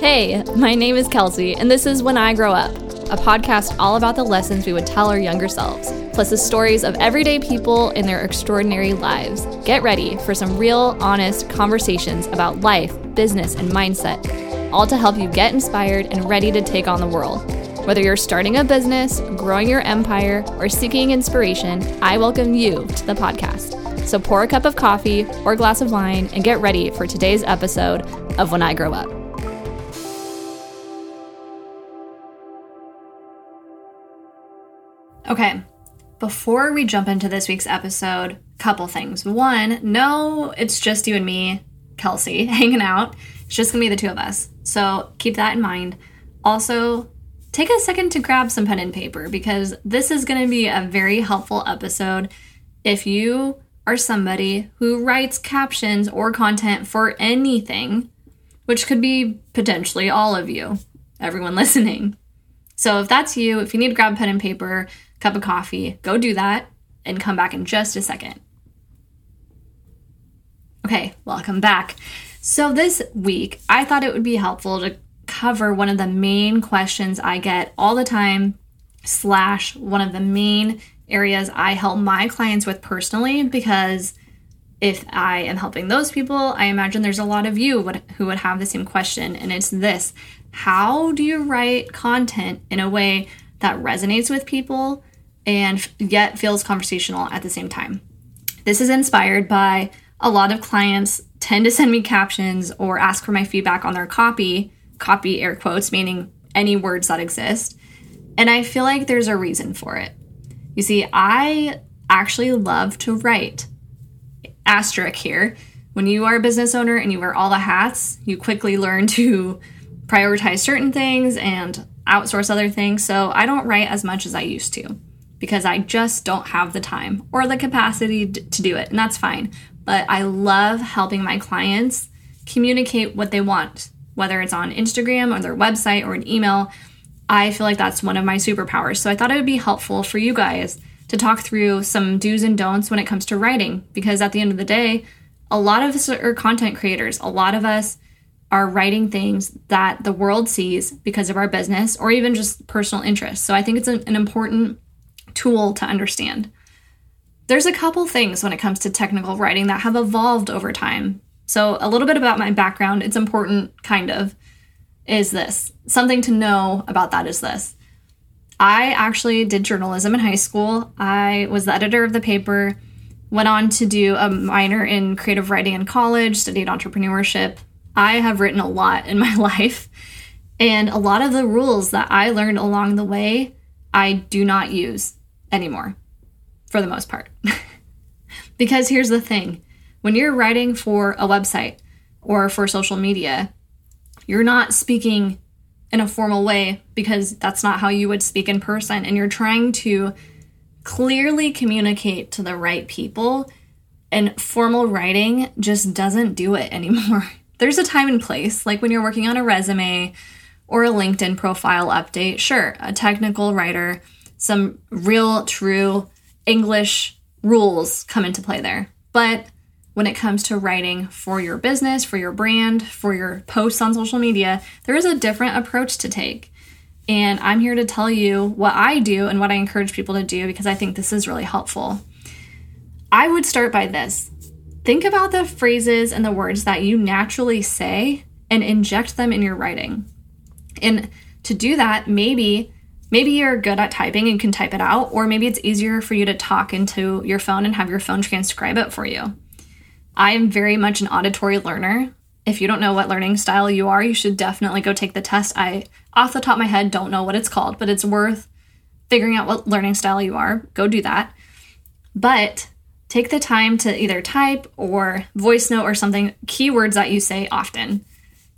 Hey, my name is Kelsey, and this is When I Grow Up, a podcast all about the lessons we would tell our younger selves, plus the stories of everyday people in their extraordinary lives. Get ready for some real, honest conversations about life, business, and mindset, all to help you get inspired and ready to take on the world. Whether you're starting a business, growing your empire, or seeking inspiration, I welcome you to the podcast. So pour a cup of coffee or a glass of wine and get ready for today's episode of When I Grow Up. Before we jump into this week's episode, couple things. One, no, it's just you and me, Kelsey, hanging out. It's just gonna be the two of us. So keep that in mind. Also, take a second to grab some pen and paper because this is gonna be a very helpful episode if you are somebody who writes captions or content for anything, which could be potentially all of you, everyone listening. So if that's you, if you need to grab pen and paper, cup of coffee, go do that and come back in just a second. Okay, welcome back. So this week, I thought it would be helpful to cover one of the main questions I get all the time, slash, one of the main areas I help my clients with personally because if I am helping those people, I imagine there's a lot of you would, who would have the same question. And it's this How do you write content in a way that resonates with people and yet feels conversational at the same time? This is inspired by a lot of clients tend to send me captions or ask for my feedback on their copy, copy air quotes, meaning any words that exist. And I feel like there's a reason for it. You see, I actually love to write. Asterisk here. When you are a business owner and you wear all the hats, you quickly learn to prioritize certain things and outsource other things. So I don't write as much as I used to because I just don't have the time or the capacity to do it. And that's fine. But I love helping my clients communicate what they want, whether it's on Instagram or their website or an email. I feel like that's one of my superpowers. So I thought it would be helpful for you guys to talk through some do's and don'ts when it comes to writing because at the end of the day, a lot of us are content creators. A lot of us are writing things that the world sees because of our business or even just personal interest. So I think it's an, an important tool to understand. There's a couple things when it comes to technical writing that have evolved over time. So, a little bit about my background, it's important, kind of is this. Something to know about that is this. I actually did journalism in high school. I was the editor of the paper, went on to do a minor in creative writing in college, studied entrepreneurship. I have written a lot in my life, and a lot of the rules that I learned along the way, I do not use anymore for the most part. because here's the thing when you're writing for a website or for social media, you're not speaking in a formal way because that's not how you would speak in person. And you're trying to clearly communicate to the right people. And formal writing just doesn't do it anymore. There's a time and place, like when you're working on a resume or a LinkedIn profile update. Sure, a technical writer, some real, true English rules come into play there. But when it comes to writing for your business, for your brand, for your posts on social media, there is a different approach to take. And I'm here to tell you what I do and what I encourage people to do because I think this is really helpful. I would start by this think about the phrases and the words that you naturally say and inject them in your writing. And to do that, maybe maybe you're good at typing and can type it out or maybe it's easier for you to talk into your phone and have your phone transcribe it for you. I am very much an auditory learner. If you don't know what learning style you are, you should definitely go take the test. I, off the top of my head, don't know what it's called, but it's worth figuring out what learning style you are. Go do that. But take the time to either type or voice note or something, keywords that you say often,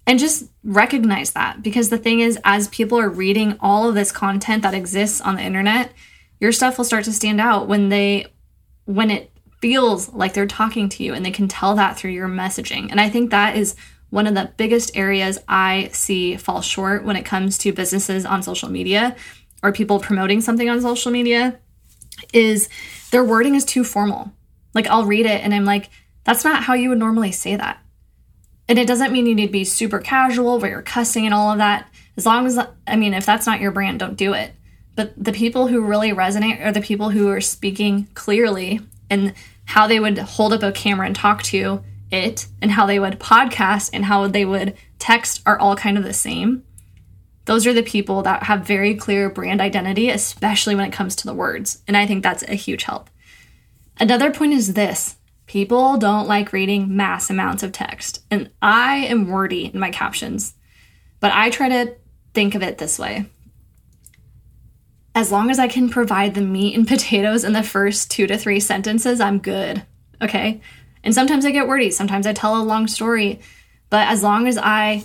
and just recognize that. Because the thing is, as people are reading all of this content that exists on the internet, your stuff will start to stand out when they when it feels like they're talking to you and they can tell that through your messaging. And I think that is one of the biggest areas I see fall short when it comes to businesses on social media or people promoting something on social media is their wording is too formal. Like I'll read it and I'm like that's not how you would normally say that. And it doesn't mean you need to be super casual where you're cussing and all of that. As long as, I mean, if that's not your brand, don't do it. But the people who really resonate are the people who are speaking clearly and how they would hold up a camera and talk to it and how they would podcast and how they would text are all kind of the same. Those are the people that have very clear brand identity, especially when it comes to the words. And I think that's a huge help. Another point is this people don't like reading mass amounts of text. And I am wordy in my captions, but I try to think of it this way. As long as I can provide the meat and potatoes in the first two to three sentences, I'm good. Okay. And sometimes I get wordy, sometimes I tell a long story. But as long as I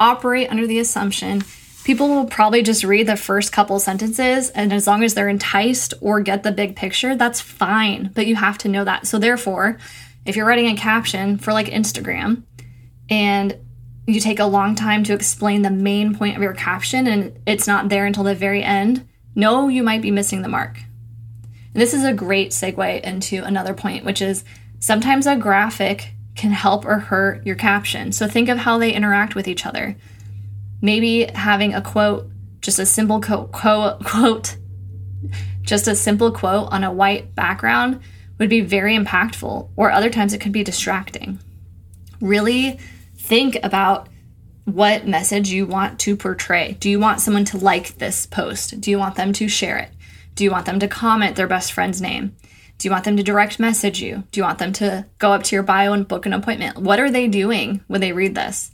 operate under the assumption people will probably just read the first couple sentences and as long as they're enticed or get the big picture that's fine. But you have to know that. So therefore if you're writing a caption for like instagram and you take a long time to explain the main point of your caption and it's not there until the very end know you might be missing the mark. And this is a great segue into another point which is sometimes a graphic can help or hurt your caption. So think of how they interact with each other Maybe having a quote, just a simple co- co- quote, just a simple quote on a white background would be very impactful, or other times it could be distracting. Really think about what message you want to portray. Do you want someone to like this post? Do you want them to share it? Do you want them to comment their best friend's name? Do you want them to direct message you? Do you want them to go up to your bio and book an appointment? What are they doing when they read this?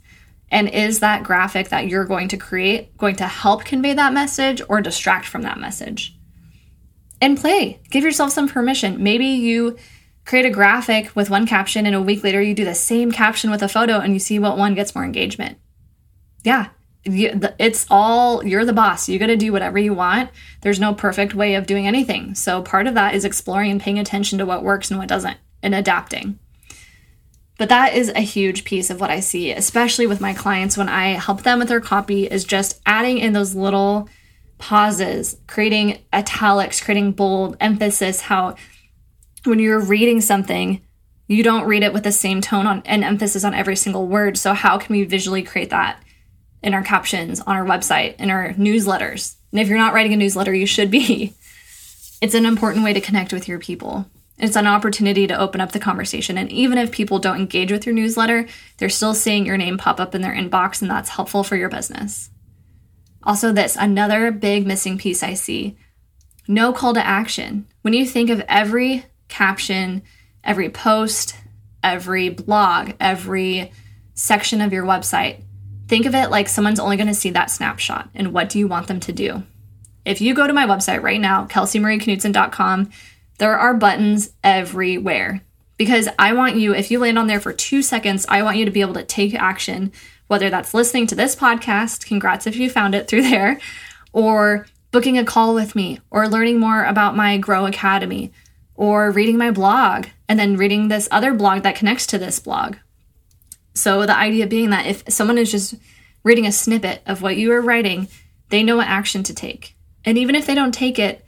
And is that graphic that you're going to create going to help convey that message or distract from that message? And play. Give yourself some permission. Maybe you create a graphic with one caption and a week later you do the same caption with a photo and you see what one gets more engagement. Yeah, it's all you're the boss. You got to do whatever you want. There's no perfect way of doing anything. So part of that is exploring and paying attention to what works and what doesn't and adapting. But that is a huge piece of what I see, especially with my clients when I help them with their copy, is just adding in those little pauses, creating italics, creating bold emphasis. How when you're reading something, you don't read it with the same tone on and emphasis on every single word. So, how can we visually create that in our captions, on our website, in our newsletters? And if you're not writing a newsletter, you should be. It's an important way to connect with your people. It's an opportunity to open up the conversation. And even if people don't engage with your newsletter, they're still seeing your name pop up in their inbox, and that's helpful for your business. Also, this another big missing piece I see no call to action. When you think of every caption, every post, every blog, every section of your website, think of it like someone's only going to see that snapshot. And what do you want them to do? If you go to my website right now, kelseymarieknutson.com, there are buttons everywhere because I want you, if you land on there for two seconds, I want you to be able to take action, whether that's listening to this podcast, congrats if you found it through there, or booking a call with me, or learning more about my Grow Academy, or reading my blog, and then reading this other blog that connects to this blog. So the idea being that if someone is just reading a snippet of what you are writing, they know what action to take. And even if they don't take it,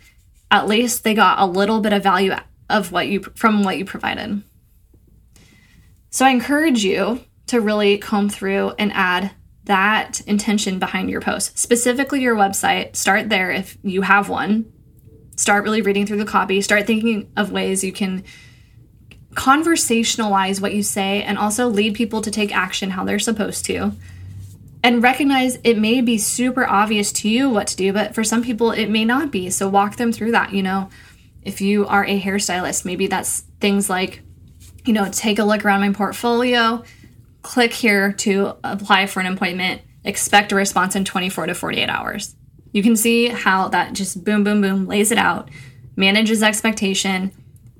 at least they got a little bit of value of what you from what you provided. So I encourage you to really comb through and add that intention behind your post, specifically your website. Start there if you have one. Start really reading through the copy. Start thinking of ways you can conversationalize what you say and also lead people to take action how they're supposed to and recognize it may be super obvious to you what to do, but for some people it may not be. So walk them through that. You know, if you are a hairstylist, maybe that's things like, you know, take a look around my portfolio, click here to apply for an appointment, expect a response in 24 to 48 hours. You can see how that just boom, boom, boom lays it out, manages expectation,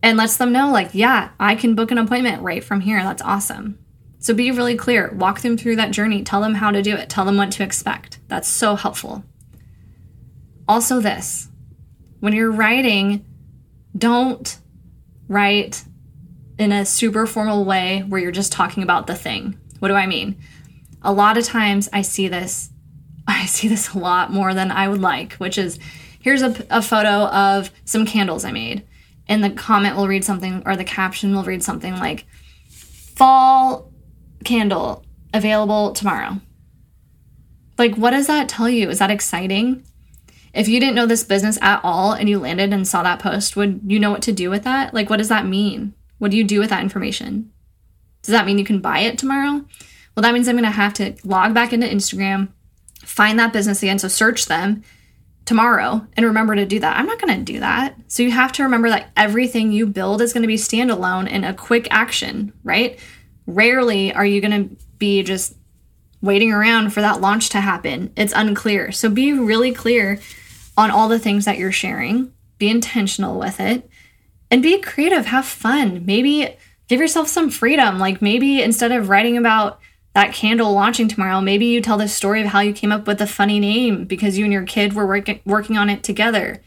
and lets them know, like, yeah, I can book an appointment right from here. That's awesome. So be really clear, walk them through that journey, tell them how to do it, tell them what to expect. That's so helpful. Also, this when you're writing, don't write in a super formal way where you're just talking about the thing. What do I mean? A lot of times I see this, I see this a lot more than I would like, which is here's a, a photo of some candles I made. And the comment will read something, or the caption will read something like, Fall candle available tomorrow. Like, what does that tell you? Is that exciting? If you didn't know this business at all and you landed and saw that post, would you know what to do with that? Like, what does that mean? What do you do with that information? Does that mean you can buy it tomorrow? Well, that means I'm going to have to log back into Instagram, find that business again. So search them tomorrow and remember to do that. I'm not going to do that. So you have to remember that everything you build is going to be standalone and a quick action, right? Rarely are you going to be just waiting around for that launch to happen. It's unclear. So be really clear on all the things that you're sharing, be intentional with it, and be creative, have fun. Maybe give yourself some freedom. Like maybe instead of writing about that candle launching tomorrow, maybe you tell the story of how you came up with a funny name because you and your kid were working working on it together.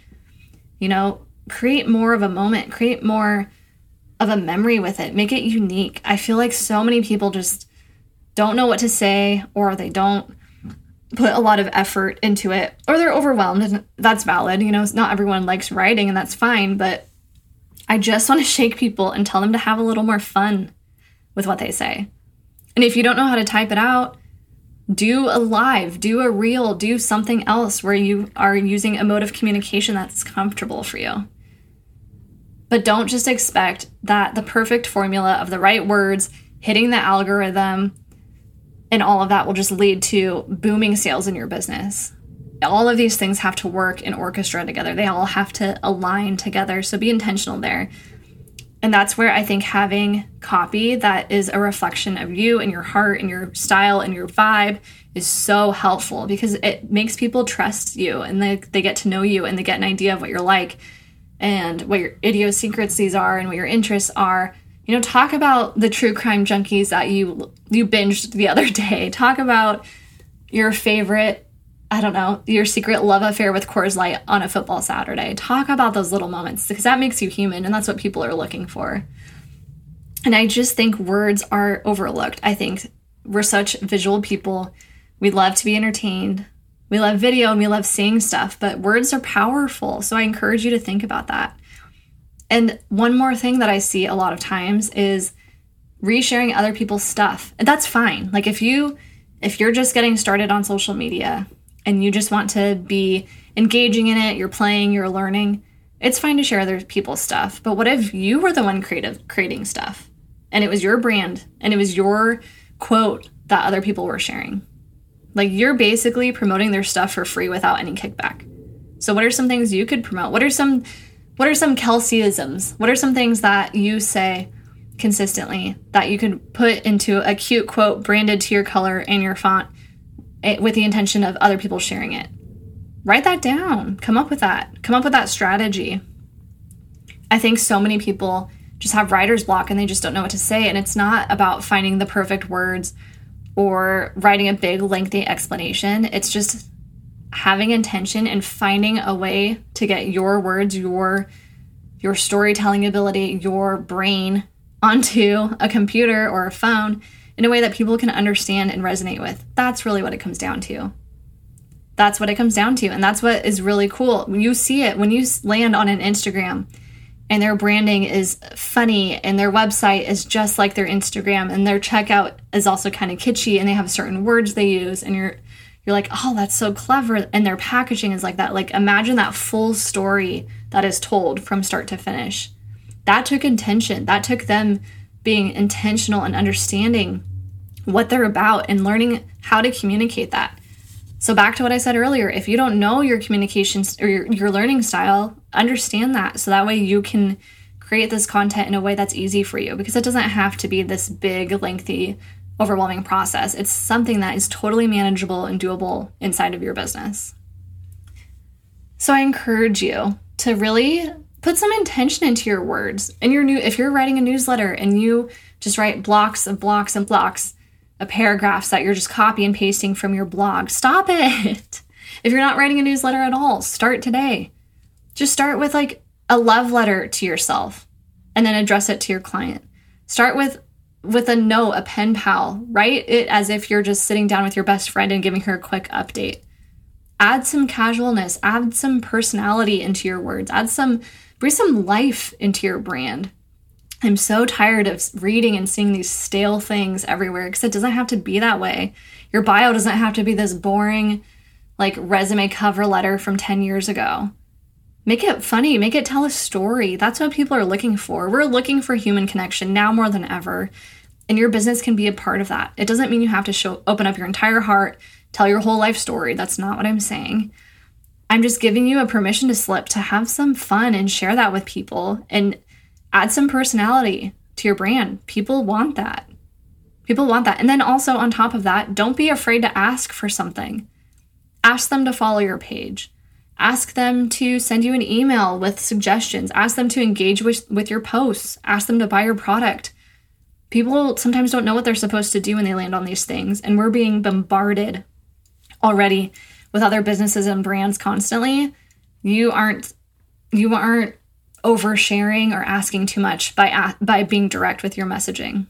You know, create more of a moment, create more of a memory with it, make it unique. I feel like so many people just don't know what to say or they don't put a lot of effort into it or they're overwhelmed and that's valid. You know, not everyone likes writing and that's fine, but I just want to shake people and tell them to have a little more fun with what they say. And if you don't know how to type it out, do a live, do a reel, do something else where you are using a mode of communication that's comfortable for you. But don't just expect that the perfect formula of the right words, hitting the algorithm, and all of that will just lead to booming sales in your business. All of these things have to work in orchestra together. They all have to align together. So be intentional there. And that's where I think having copy that is a reflection of you and your heart and your style and your vibe is so helpful because it makes people trust you and they, they get to know you and they get an idea of what you're like and what your idiosyncrasies are and what your interests are. You know, talk about the true crime junkies that you you binged the other day. Talk about your favorite I don't know, your secret love affair with Coors Light on a football Saturday. Talk about those little moments because that makes you human and that's what people are looking for. And I just think words are overlooked. I think we're such visual people. We love to be entertained. We love video and we love seeing stuff, but words are powerful. So I encourage you to think about that. And one more thing that I see a lot of times is resharing other people's stuff. And that's fine. Like if you if you're just getting started on social media and you just want to be engaging in it, you're playing, you're learning, it's fine to share other people's stuff. But what if you were the one creative creating stuff and it was your brand and it was your quote that other people were sharing? Like you're basically promoting their stuff for free without any kickback. So what are some things you could promote? What are some what are some Kelseyisms? What are some things that you say consistently that you could put into a cute quote branded to your color and your font eh, with the intention of other people sharing it. Write that down. Come up with that. Come up with that strategy. I think so many people just have writer's block and they just don't know what to say. And it's not about finding the perfect words or writing a big, lengthy explanation. It's just having intention and finding a way to get your words, your your storytelling ability, your brain onto a computer or a phone in a way that people can understand and resonate with. That's really what it comes down to. That's what it comes down to. And that's what is really cool. When you see it, when you land on an Instagram and their branding is funny and their website is just like their Instagram and their checkout is also kind of kitschy and they have certain words they use and you're you're like, "Oh, that's so clever." And their packaging is like that. Like imagine that full story that is told from start to finish. That took intention. That took them being intentional and understanding what they're about and learning how to communicate that. So back to what I said earlier, if you don't know your communications or your, your learning style, understand that so that way you can create this content in a way that's easy for you because it doesn't have to be this big, lengthy, overwhelming process. It's something that is totally manageable and doable inside of your business. So I encourage you to really put some intention into your words. And your new if you're writing a newsletter and you just write blocks of blocks and blocks, of paragraphs that you're just copy and pasting from your blog. Stop it. If you're not writing a newsletter at all, start today. Just start with like a love letter to yourself and then address it to your client. Start with with a note, a pen pal. Write it as if you're just sitting down with your best friend and giving her a quick update. Add some casualness, add some personality into your words, add some breathe some life into your brand. I'm so tired of reading and seeing these stale things everywhere because it doesn't have to be that way. Your bio doesn't have to be this boring, like resume cover letter from 10 years ago. Make it funny, make it tell a story. That's what people are looking for. We're looking for human connection now more than ever. And your business can be a part of that. It doesn't mean you have to show open up your entire heart, tell your whole life story. That's not what I'm saying. I'm just giving you a permission to slip to have some fun and share that with people and add some personality to your brand. People want that. People want that. And then also on top of that, don't be afraid to ask for something. Ask them to follow your page. Ask them to send you an email with suggestions. Ask them to engage with, with your posts. Ask them to buy your product. People sometimes don't know what they're supposed to do when they land on these things, and we're being bombarded already with other businesses and brands constantly. You aren't you aren't oversharing or asking too much by by being direct with your messaging.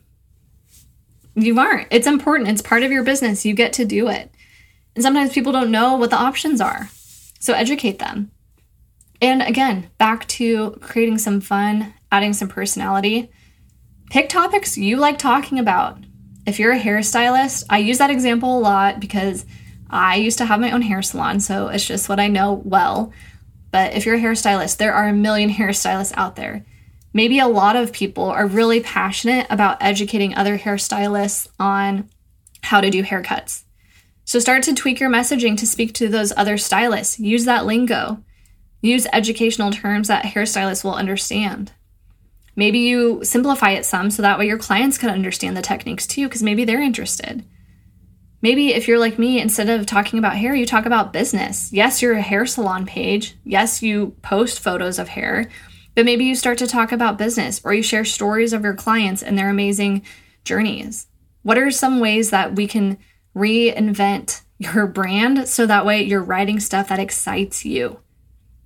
You aren't. It's important. It's part of your business. You get to do it. And sometimes people don't know what the options are. So educate them. And again, back to creating some fun, adding some personality. Pick topics you like talking about. If you're a hairstylist, I use that example a lot because I used to have my own hair salon, so it's just what I know well. But if you're a hairstylist, there are a million hairstylists out there. Maybe a lot of people are really passionate about educating other hairstylists on how to do haircuts. So start to tweak your messaging to speak to those other stylists. Use that lingo. Use educational terms that hairstylists will understand. Maybe you simplify it some so that way your clients can understand the techniques too, because maybe they're interested. Maybe if you're like me, instead of talking about hair, you talk about business. Yes, you're a hair salon page. Yes, you post photos of hair, but maybe you start to talk about business or you share stories of your clients and their amazing journeys. What are some ways that we can reinvent your brand so that way you're writing stuff that excites you.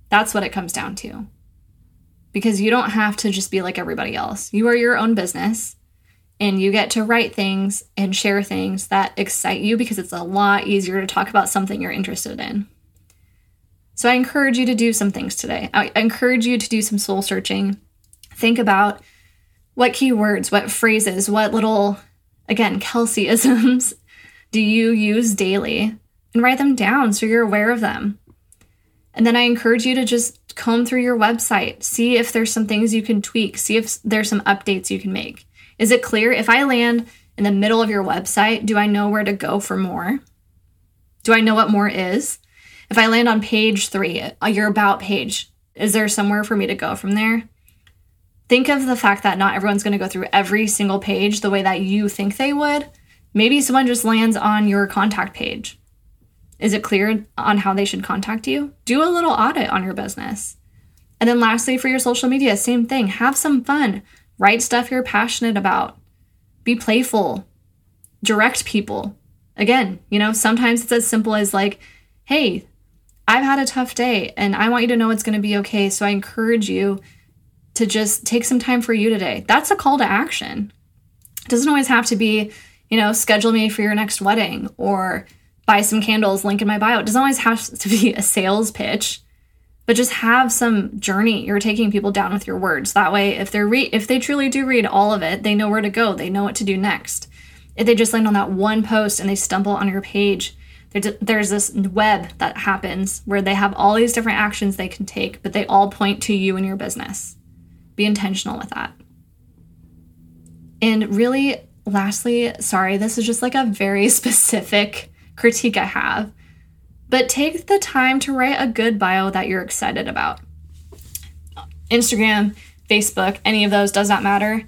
That's what it comes down to. Because you don't have to just be like everybody else. You are your own business and you get to write things and share things that excite you because it's a lot easier to talk about something you're interested in. So I encourage you to do some things today. I encourage you to do some soul searching. Think about what keywords, what phrases, what little, again, Kelseyisms do you use daily and write them down so you're aware of them. And then I encourage you to just comb through your website, see if there's some things you can tweak, see if there's some updates you can make. Is it clear? If I land in the middle of your website, do I know where to go for more? Do I know what more is? If I land on page three, uh, your about page, is there somewhere for me to go from there? Think of the fact that not everyone's going to go through every single page the way that you think they would. Maybe someone just lands on your contact page. Is it clear on how they should contact you? Do a little audit on your business. And then, lastly, for your social media, same thing. Have some fun. Write stuff you're passionate about. Be playful. Direct people. Again, you know, sometimes it's as simple as like, hey, I've had a tough day and I want you to know it's going to be okay. So I encourage you to just take some time for you today. That's a call to action. It doesn't always have to be, you know, schedule me for your next wedding or buy some candles, link in my bio. It doesn't always have to be a sales pitch, but just have some journey. You're taking people down with your words. That way, if they're re- if they truly do read all of it, they know where to go. They know what to do next. If they just land on that one post and they stumble on your page, there's, there's this web that happens where they have all these different actions they can take, but they all point to you and your business. Be intentional with that. And really, lastly, sorry, this is just like a very specific critique I have, but take the time to write a good bio that you're excited about. Instagram, Facebook, any of those does not matter.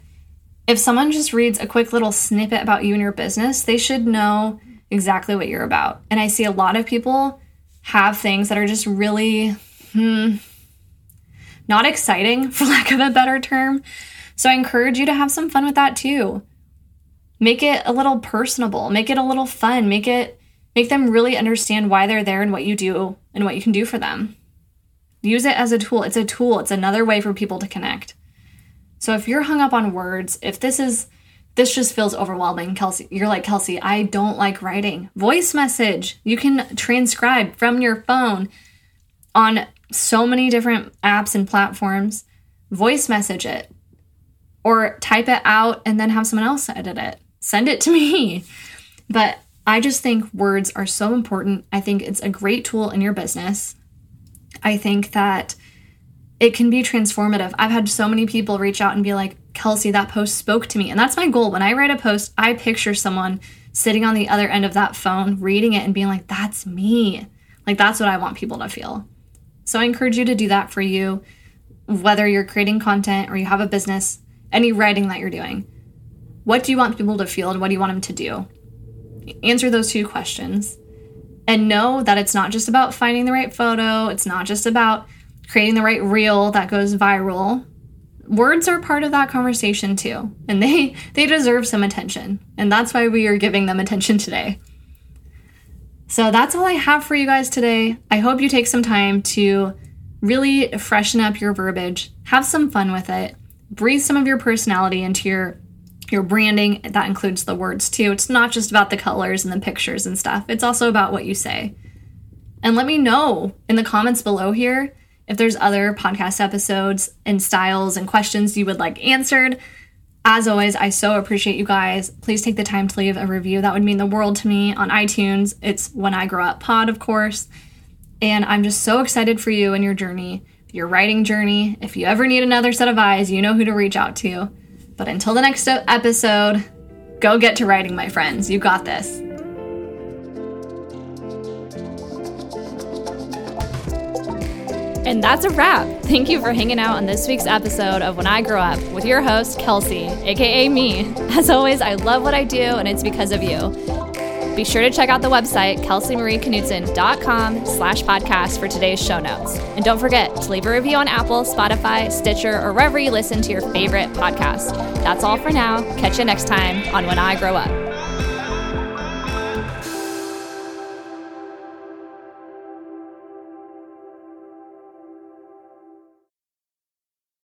If someone just reads a quick little snippet about you and your business, they should know exactly what you're about. And I see a lot of people have things that are just really hmm, not exciting, for lack of a better term. So I encourage you to have some fun with that too. Make it a little personable, make it a little fun, make it make them really understand why they're there and what you do and what you can do for them. Use it as a tool. It's a tool. It's another way for people to connect. So if you're hung up on words, if this is this just feels overwhelming, Kelsey. You're like, Kelsey, I don't like writing. Voice message. You can transcribe from your phone on so many different apps and platforms. Voice message it or type it out and then have someone else edit it. Send it to me. But I just think words are so important. I think it's a great tool in your business. I think that it can be transformative. I've had so many people reach out and be like, Kelsey, that post spoke to me. And that's my goal. When I write a post, I picture someone sitting on the other end of that phone, reading it and being like, that's me. Like, that's what I want people to feel. So I encourage you to do that for you, whether you're creating content or you have a business, any writing that you're doing. What do you want people to feel and what do you want them to do? Answer those two questions and know that it's not just about finding the right photo, it's not just about creating the right reel that goes viral. Words are part of that conversation too, and they they deserve some attention. And that's why we are giving them attention today. So that's all I have for you guys today. I hope you take some time to really freshen up your verbiage, have some fun with it, breathe some of your personality into your your branding. That includes the words too. It's not just about the colors and the pictures and stuff. It's also about what you say. And let me know in the comments below here if there's other podcast episodes and styles and questions you would like answered. As always, I so appreciate you guys. Please take the time to leave a review. That would mean the world to me on iTunes. It's When I Grow Up Pod, of course. And I'm just so excited for you and your journey, your writing journey. If you ever need another set of eyes, you know who to reach out to. But until the next episode, go get to writing, my friends. You got this. And that's a wrap. Thank you for hanging out on this week's episode of When I Grow Up with your host, Kelsey, aka me. As always, I love what I do, and it's because of you. Be sure to check out the website, kelseymarieknutson.com slash podcast for today's show notes. And don't forget to leave a review on Apple, Spotify, Stitcher, or wherever you listen to your favorite podcast. That's all for now. Catch you next time on When I Grow Up.